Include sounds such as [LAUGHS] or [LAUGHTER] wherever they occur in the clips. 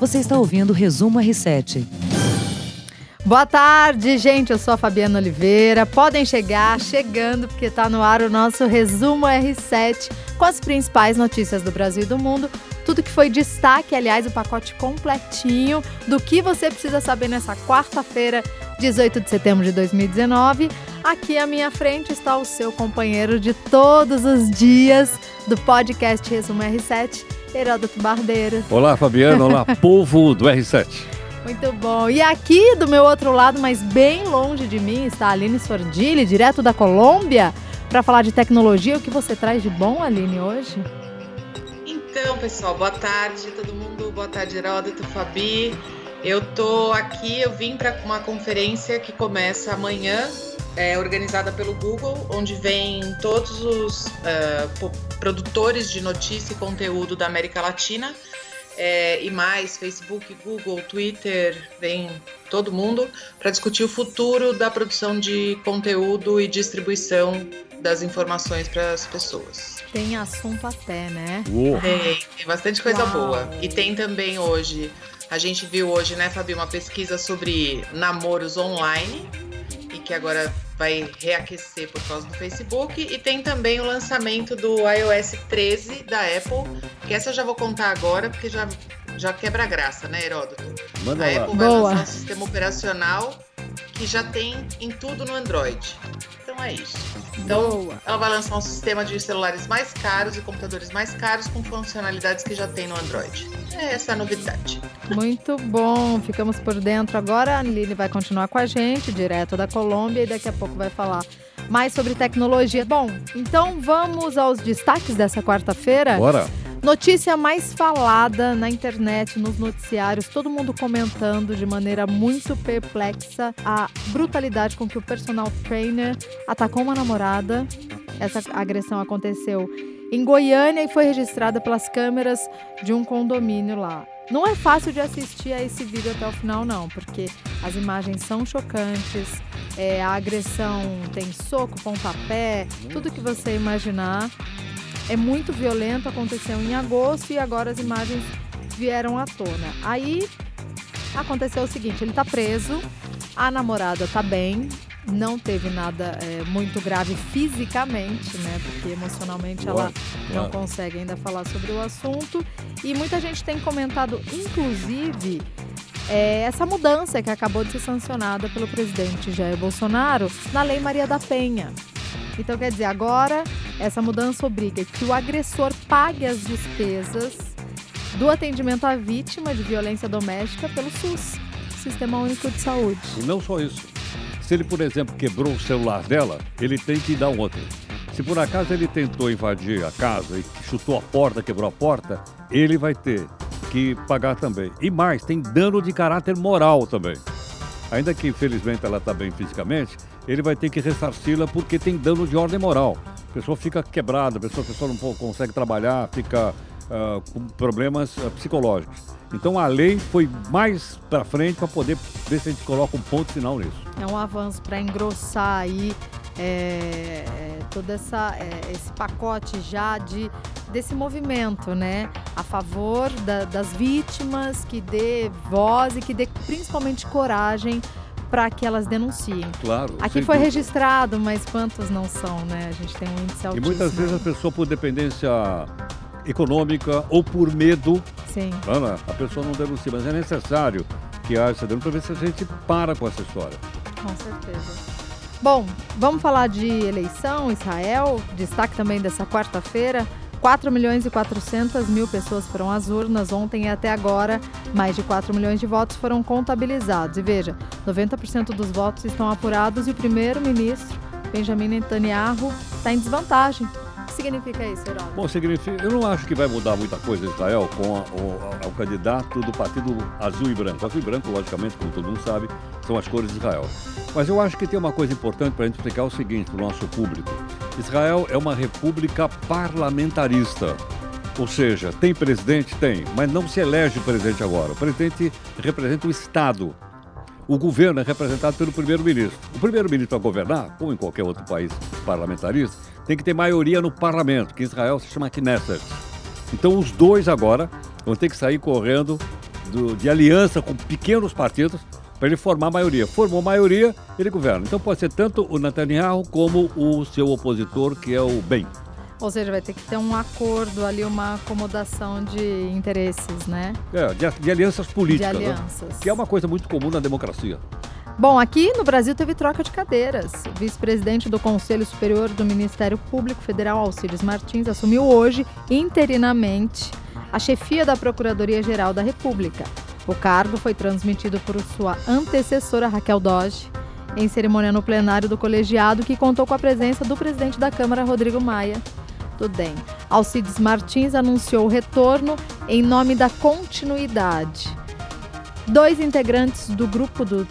Você está ouvindo o Resumo R7. Boa tarde, gente. Eu sou a Fabiana Oliveira. Podem chegar, chegando, porque está no ar o nosso Resumo R7 com as principais notícias do Brasil e do mundo. Tudo que foi destaque, aliás, o pacote completinho do que você precisa saber nessa quarta-feira, 18 de setembro de 2019. Aqui à minha frente está o seu companheiro de todos os dias do podcast Resumo R7, Heródoto Barbeiro. Olá, Fabiana. Olá, [LAUGHS] povo do R7. Muito bom. E aqui do meu outro lado, mas bem longe de mim, está a Aline Sordilli, direto da Colômbia, para falar de tecnologia. O que você traz de bom, Aline, hoje? Então, pessoal, boa tarde todo mundo. Boa tarde, Heródoto, Fabi. Eu tô aqui, eu vim para uma conferência que começa amanhã, é, organizada pelo Google, onde vem todos os uh, produtores de notícia e conteúdo da América Latina é, e mais, Facebook, Google, Twitter, vem todo mundo para discutir o futuro da produção de conteúdo e distribuição das informações para as pessoas. Tem assunto até, né? Tem, tem bastante coisa Uau. boa. E tem também hoje, a gente viu hoje, né, Fabi, uma pesquisa sobre namoros online que agora vai reaquecer por causa do Facebook. E tem também o lançamento do iOS 13 da Apple, que essa eu já vou contar agora, porque já, já quebra a graça, né, Heródoto? Manda a lá. Apple vai Boa. lançar um sistema operacional que já tem em tudo no Android. Então é isso. Então, Boa. ela vai lançar um sistema de celulares mais caros e computadores mais caros com funcionalidades que já tem no Android. É essa a novidade. Muito bom. Ficamos por dentro agora. A Aline vai continuar com a gente, direto da Colômbia, e daqui a pouco vai falar mais sobre tecnologia. Bom, então vamos aos destaques dessa quarta-feira. Bora! Notícia mais falada na internet, nos noticiários, todo mundo comentando de maneira muito perplexa a brutalidade com que o personal trainer atacou uma namorada. Essa agressão aconteceu em Goiânia e foi registrada pelas câmeras de um condomínio lá. Não é fácil de assistir a esse vídeo até o final, não, porque as imagens são chocantes, é, a agressão tem soco, pontapé, tudo que você imaginar é muito violento, aconteceu em agosto e agora as imagens vieram à tona. Aí aconteceu o seguinte: ele está preso, a namorada está bem, não teve nada é, muito grave fisicamente, né? Porque emocionalmente ela não consegue ainda falar sobre o assunto. E muita gente tem comentado, inclusive, é, essa mudança que acabou de ser sancionada pelo presidente Jair Bolsonaro na Lei Maria da Penha. Então, quer dizer, agora essa mudança obriga que o agressor pague as despesas do atendimento à vítima de violência doméstica pelo SUS, Sistema Único de Saúde. E não só isso. Se ele, por exemplo, quebrou o celular dela, ele tem que dar outro. Se por acaso ele tentou invadir a casa e chutou a porta, quebrou a porta, ele vai ter que pagar também. E mais, tem dano de caráter moral também. Ainda que infelizmente ela está bem fisicamente, ele vai ter que ressarci-la porque tem dano de ordem moral. A pessoa fica quebrada, a pessoa, a pessoa não consegue trabalhar, fica uh, com problemas uh, psicológicos. Então a lei foi mais para frente para poder ver se a gente coloca um ponto final nisso. É um avanço para engrossar aí é, é, todo essa, é, esse pacote já de desse movimento, né, a favor da, das vítimas, que dê voz e que dê principalmente coragem para que elas denunciem. Claro. Aqui foi dúvida. registrado, mas quantos não são, né? A gente tem um índice altíssimo. E muitas vezes a pessoa por dependência econômica ou por medo, Sim. Ana, a pessoa não denuncia, mas é necessário que haja essa denúncia para ver se a gente para com essa história. Com certeza. Bom, vamos falar de eleição, Israel, destaque também dessa quarta-feira. 4 milhões e 400 mil pessoas foram às urnas ontem e até agora mais de 4 milhões de votos foram contabilizados. E veja, 90% dos votos estão apurados e o primeiro-ministro, Benjamin Netanyahu, está em desvantagem. Significa isso, Herói? Bom, significa. Eu não acho que vai mudar muita coisa em Israel com a, o, o, candidato do Partido Azul e Branco. Azul e Branco, logicamente, como todo mundo sabe, são as cores de Israel. Mas eu acho que tem uma coisa importante para a gente explicar o seguinte para o nosso público. Israel é uma república parlamentarista. Ou seja, tem presidente? Tem, mas não se elege o presidente agora. O presidente representa o Estado. O governo é representado pelo primeiro-ministro. O primeiro-ministro, para governar, como em qualquer outro país parlamentarista, tem que ter maioria no parlamento, que em Israel se chama Knesset. Então, os dois agora vão ter que sair correndo do, de aliança com pequenos partidos para ele formar maioria. Formou maioria, ele governa. Então pode ser tanto o Netanyahu como o seu opositor, que é o Bem. Ou seja, vai ter que ter um acordo ali, uma acomodação de interesses, né? É, de, de alianças políticas. De né? alianças. Que é uma coisa muito comum na democracia. Bom, aqui no Brasil teve troca de cadeiras. O vice-presidente do Conselho Superior do Ministério Público Federal, Alcides Martins, assumiu hoje, interinamente, a chefia da Procuradoria-Geral da República. O cargo foi transmitido por sua antecessora, Raquel Doge, em cerimônia no plenário do colegiado, que contou com a presença do presidente da Câmara, Rodrigo Maia, do DEM. Alcides Martins anunciou o retorno em nome da continuidade. Dois integrantes do grupo do,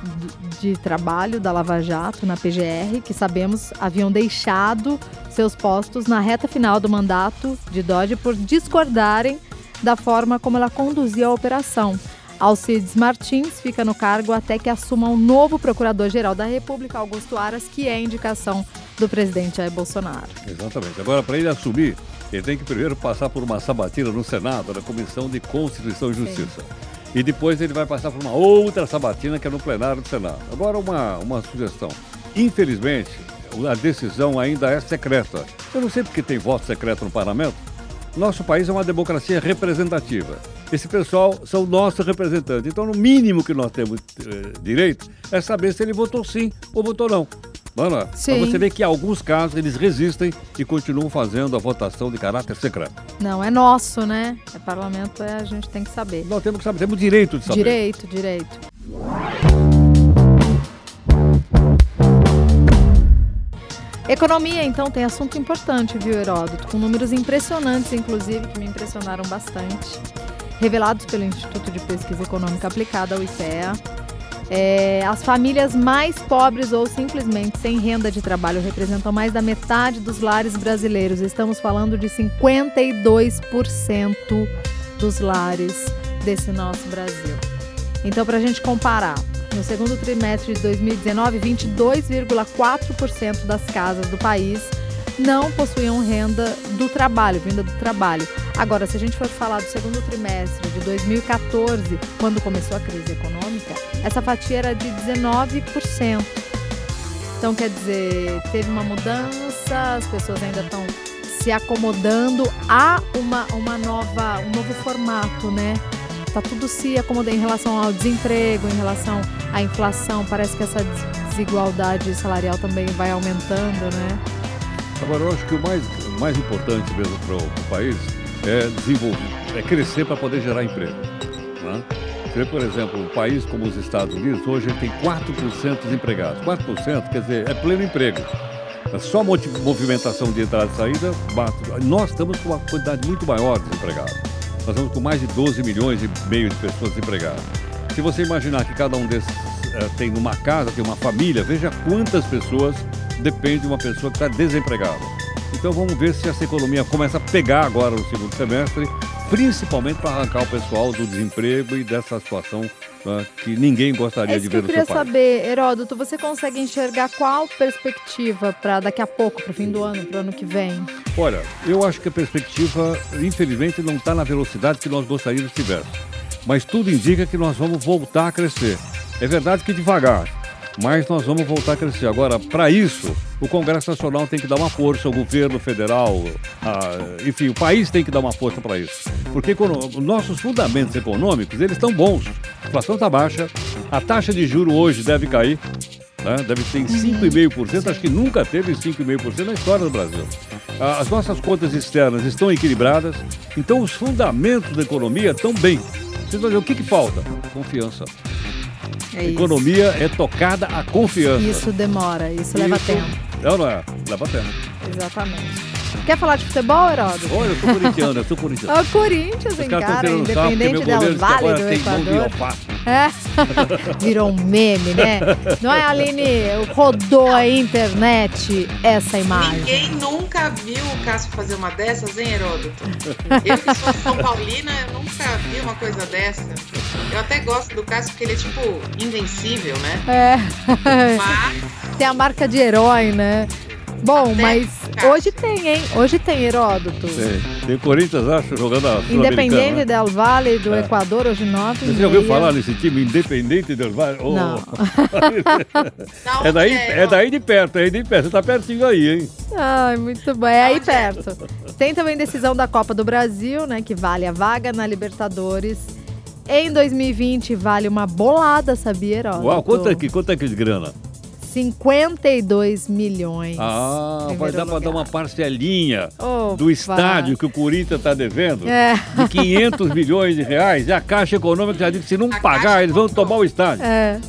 de trabalho da Lava Jato na PGR, que sabemos haviam deixado seus postos na reta final do mandato de Dodge por discordarem da forma como ela conduzia a operação. Alcides Martins fica no cargo até que assuma um novo Procurador-Geral da República, Augusto Aras, que é indicação do presidente Jair Bolsonaro. Exatamente. Agora, para ele assumir, ele tem que primeiro passar por uma sabatina no Senado, na Comissão de Constituição e Justiça. Sim. E depois ele vai passar por uma outra sabatina que é no plenário do Senado. Agora, uma, uma sugestão. Infelizmente, a decisão ainda é secreta. Eu não sei porque tem voto secreto no parlamento. Nosso país é uma democracia representativa. Esse pessoal são nossos representantes. Então, no mínimo que nós temos eh, direito é saber se ele votou sim ou votou não. Mano? Sim. você ver que em alguns casos eles resistem e continuam fazendo a votação de caráter secreto. Não, é nosso, né? É parlamento, é, a gente tem que saber. Nós temos que saber, temos direito de saber. Direito, direito. Economia, então, tem assunto importante, viu, Heródoto? Com números impressionantes, inclusive, que me impressionaram bastante. Revelados pelo Instituto de Pesquisa Econômica Aplicada, o IPEA. É, as famílias mais pobres ou simplesmente sem renda de trabalho representam mais da metade dos lares brasileiros. Estamos falando de 52% dos lares desse nosso Brasil. Então, para a gente comparar, no segundo trimestre de 2019, 22,4% das casas do país não possuíam renda do trabalho, vinda do trabalho. Agora, se a gente for falar do segundo trimestre de 2014, quando começou a crise econômica, essa fatia era de 19%. Então, quer dizer, teve uma mudança, as pessoas ainda estão se acomodando a uma, uma nova, um novo formato, né? Tá tudo se acomodando em relação ao desemprego, em relação à inflação. Parece que essa desigualdade salarial também vai aumentando, né? Agora, eu acho que o mais, mais importante mesmo para o país é desenvolver, é crescer para poder gerar emprego. Né? Você vê, por exemplo, um país como os Estados Unidos, hoje ele tem 4% desempregados. 4% quer dizer, é pleno emprego. É só movimentação de entrada e saída, nós estamos com uma quantidade muito maior de desempregados. Nós estamos com mais de 12 milhões e meio de pessoas desempregadas. Se você imaginar que cada um desses é, tem uma casa, tem uma família, veja quantas pessoas depende de uma pessoa que está desempregada. Então vamos ver se essa economia começa a pegar agora no segundo semestre, principalmente para arrancar o pessoal do desemprego e dessa situação né, que ninguém gostaria é de ver no seu país. Eu queria saber, Heródoto, você consegue enxergar qual perspectiva para daqui a pouco, para o fim do ano, para o ano que vem? Olha, eu acho que a perspectiva, infelizmente, não está na velocidade que nós gostaríamos que tivesse. Mas tudo indica que nós vamos voltar a crescer. É verdade que devagar, mas nós vamos voltar a crescer. Agora, para isso, o Congresso Nacional tem que dar uma força, o governo federal, a, enfim, o país tem que dar uma força para isso. Porque nossos fundamentos econômicos, eles estão bons. A inflação está baixa, a taxa de juro hoje deve cair, né? deve ter 5,5%, acho que nunca teve 5,5% na história do Brasil. As nossas contas externas estão equilibradas, então os fundamentos da economia estão bem. Vocês vão dizer, o que, que falta? Confiança. É Economia é tocada a confiança. Isso demora, isso, isso leva tempo. Não, não é? Leva tempo. Exatamente. Quer falar de futebol, Heródoto? Olha, eu sou corintiano, eu sou corintiano. [LAUGHS] O Corinthians, hein, cara, independente del Vale do Equador. [LAUGHS] É. [LAUGHS] Virou um meme, né? Não é, Aline? Rodou a internet essa imagem. Ninguém nunca viu o Cássio fazer uma dessas, hein, Heródoto? Eu que sou São Paulina, eu nunca vi uma coisa dessa. Eu até gosto do Cássio porque ele é, tipo, invencível, né? É. Mas... Tem a marca de herói, né? Bom, Até mas. Hoje tem, hein? Hoje tem Heródoto. Tem, tem o Corinthians, acho, jogando a Independente né? del Vale do É. Equador, hoje nove. Você já ouviu falar nesse time Independente del Valle? Oh. Não. [LAUGHS] É daí, é, é daí de perto, é aí de perto. Você tá pertinho aí, hein? Ai, muito bom. É aí perto. Tem também decisão da Copa do Brasil, né? Que vale a vaga na Libertadores. Em 2020 vale uma bolada, sabia, Heródoto? Uau, quanto é que, quanto é que de grana? 52 milhões. Ah, vai dar pra dar uma parcelinha Opa. do estádio que o Corinthians tá devendo. É, De 500 milhões de reais. E a Caixa Econômica já disse que se não A pagar, eles vão tomar o estádio. é.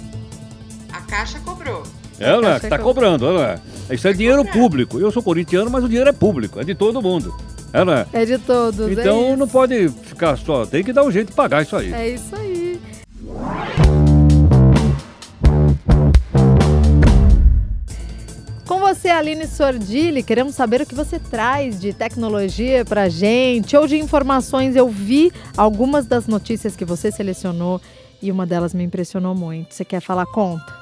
A caixa cobrou. É, né? Caixa Que tá Econômica. cobrando, né? Isso é dinheiro público. Eu sou corintiano, mas o dinheiro é público. É de todo mundo. É, né? É de todos. é Então isso. não pode ficar só. Tem que dar um jeito de pagar isso aí. É isso aí. Você, Aline Sordilli, queremos saber o que você traz de tecnologia pra gente ou de informações. Eu vi algumas das notícias que você selecionou e uma delas me impressionou muito. Você quer falar? Conta.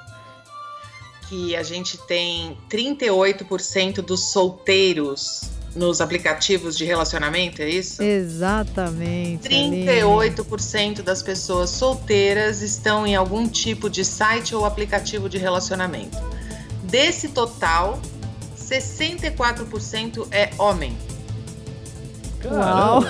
Que a gente tem 38% dos solteiros nos aplicativos de relacionamento, é isso? Exatamente. Aline. 38% das pessoas solteiras estão em algum tipo de site ou aplicativo de relacionamento. Desse total, 64% é homem. Uau.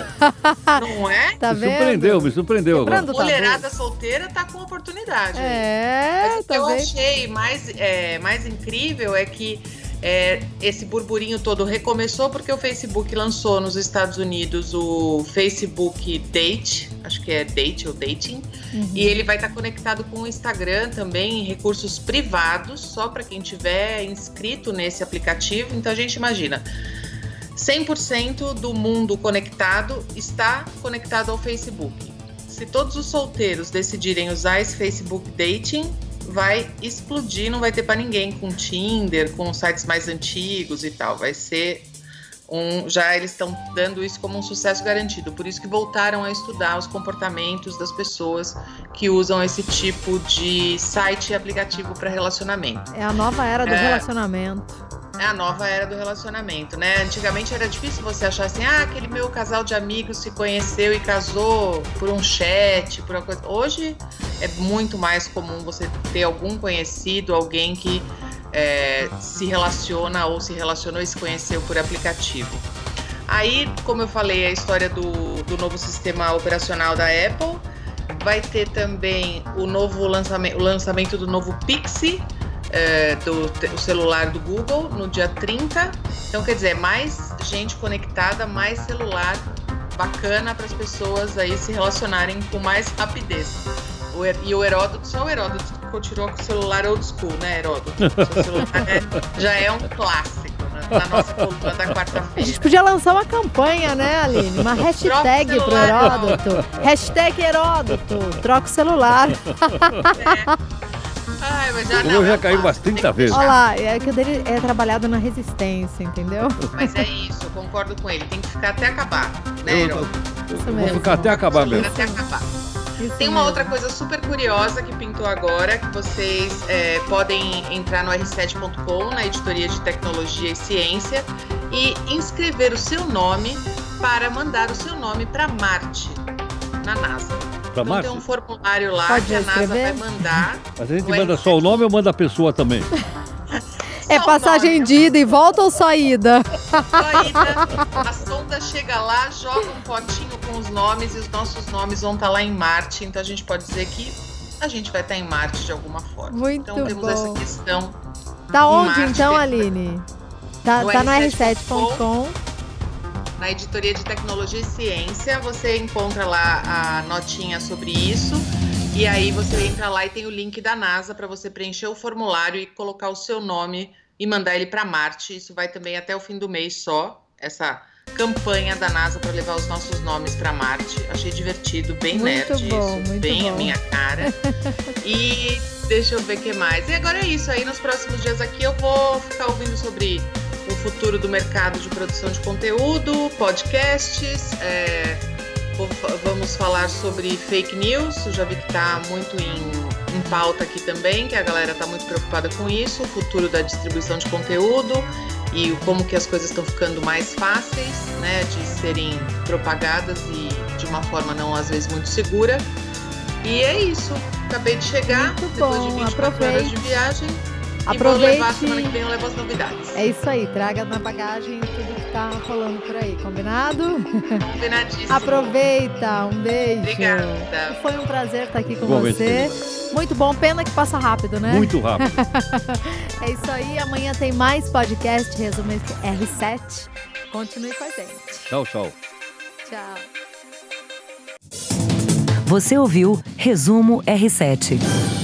Caramba. Não é? [LAUGHS] Tá me vendo? surpreendeu, me surpreendeu agora. Quebrando Mulherada solteira tá com oportunidade. É, Mas o que tá eu vendo? achei mais, é, mais incrível é que é, esse burburinho todo recomeçou porque o Facebook lançou nos Estados Unidos o Facebook Date, acho que é Date ou Dating, Uhum. e ele vai estar conectado com o Instagram também em recursos privados, só para quem tiver inscrito nesse aplicativo. Então a gente imagina. 100% do mundo conectado está conectado ao Facebook. Se todos os solteiros decidirem usar esse Facebook Dating, vai explodir, não vai ter para ninguém com Tinder, com sites mais antigos e tal. Vai ser um, já eles estão dando isso como um sucesso garantido. Por isso que voltaram a estudar os comportamentos das pessoas que usam esse tipo de site e aplicativo para relacionamento. É a nova era do É. relacionamento. É a nova era do relacionamento, né? Antigamente era difícil você achar assim, ah, aquele meu casal de amigos se conheceu e casou por um chat, por uma coisa. Hoje é muito mais comum você ter algum conhecido, alguém que é, se relaciona ou se relacionou e se conheceu por aplicativo. Aí, como eu falei, a história do, do novo sistema operacional da Apple. Vai ter também o novo lançamento, o lançamento do novo Pixie, é, do celular do Google no dia 30. Então, quer dizer, mais gente conectada, mais celular bacana para as pessoas aí se relacionarem com mais rapidez. O e o Heródoto, só o Heródoto que continuou com o celular old school, né, Heródoto? Seu celular é- já é um clássico né, na nossa coluna da A gente quarta-feira. podia lançar uma campanha, né, Aline? Uma hashtag pro não. Heródoto. Hashtag Heródoto. Troca o celular. Ai, mas já O não, meu já caiu umas clássico, 30 tem que vezes. Olha lá, é que o dele é trabalhado na resistência, entendeu? Mas é isso, eu concordo com ele. Tem que ficar até acabar, né, Eu, eu Isso vou mesmo. ficar até acabar mesmo. Até acabar. Isso Tem uma mesmo. outra coisa super curiosa que pintou agora, que vocês é, podem entrar no r7.com, na editoria de tecnologia e ciência, e inscrever o seu nome para mandar o seu nome para Marte, na NASA. Pra então Marte? tem um formulário lá Pode que a NASA escrever? vai mandar. Mas a gente manda R7. só o nome ou manda a pessoa também? É passagem de ida e volta ou só ida? só a ida. A sonda chega lá, joga um potinho com os nomes e os nossos nomes vão estar lá em Marte. Então a gente pode dizer que a gente vai estar em Marte de alguma forma. Muito então temos essa bom. questão Tá onde Marte, então, Aline? Tá, No tá no R7.com. r7.com. Na editoria de tecnologia e ciência, você encontra lá a notinha sobre isso. E aí você entra lá e tem o link da NASA para você preencher o formulário e colocar o seu nome e mandar ele para Marte. Isso vai também até o fim do mês só. Essa campanha da NASA para levar os nossos nomes para Marte. Achei divertido, bem Muito nerd bom, isso, bem a bom. minha cara. [LAUGHS] e deixa eu ver o que mais. E agora é isso. Aí nos próximos dias aqui eu vou ficar ouvindo sobre futuro do mercado de produção de conteúdo, podcasts. é, vou vamos falar sobre fake news. Eu já vi que está muito em, em pauta aqui também, que a galera está muito preocupada com isso, o futuro da distribuição de conteúdo. e como que as coisas estão ficando mais fáceis, né, de serem propagadas e de uma forma não às vezes muito segura. E é isso. Acabei de chegar Muito depois bom, de 24 aproveite. horas de viagem. E vou Aproveite. levar semana que vem eu levo as novidades. É isso aí, traga na bagagem tudo que tá rolando por aí, combinado? [LAUGHS] Combinadíssimo. Aproveita, um beijo. Obrigada. Foi um prazer estar aqui com Igualmente, você. Muito bom, pena que passa rápido, né? Muito rápido. [LAUGHS] É isso aí, amanhã tem mais podcast Resumo R7. Continue com a gente. Tchau, tchau. Tchau. Você ouviu Resumo R7.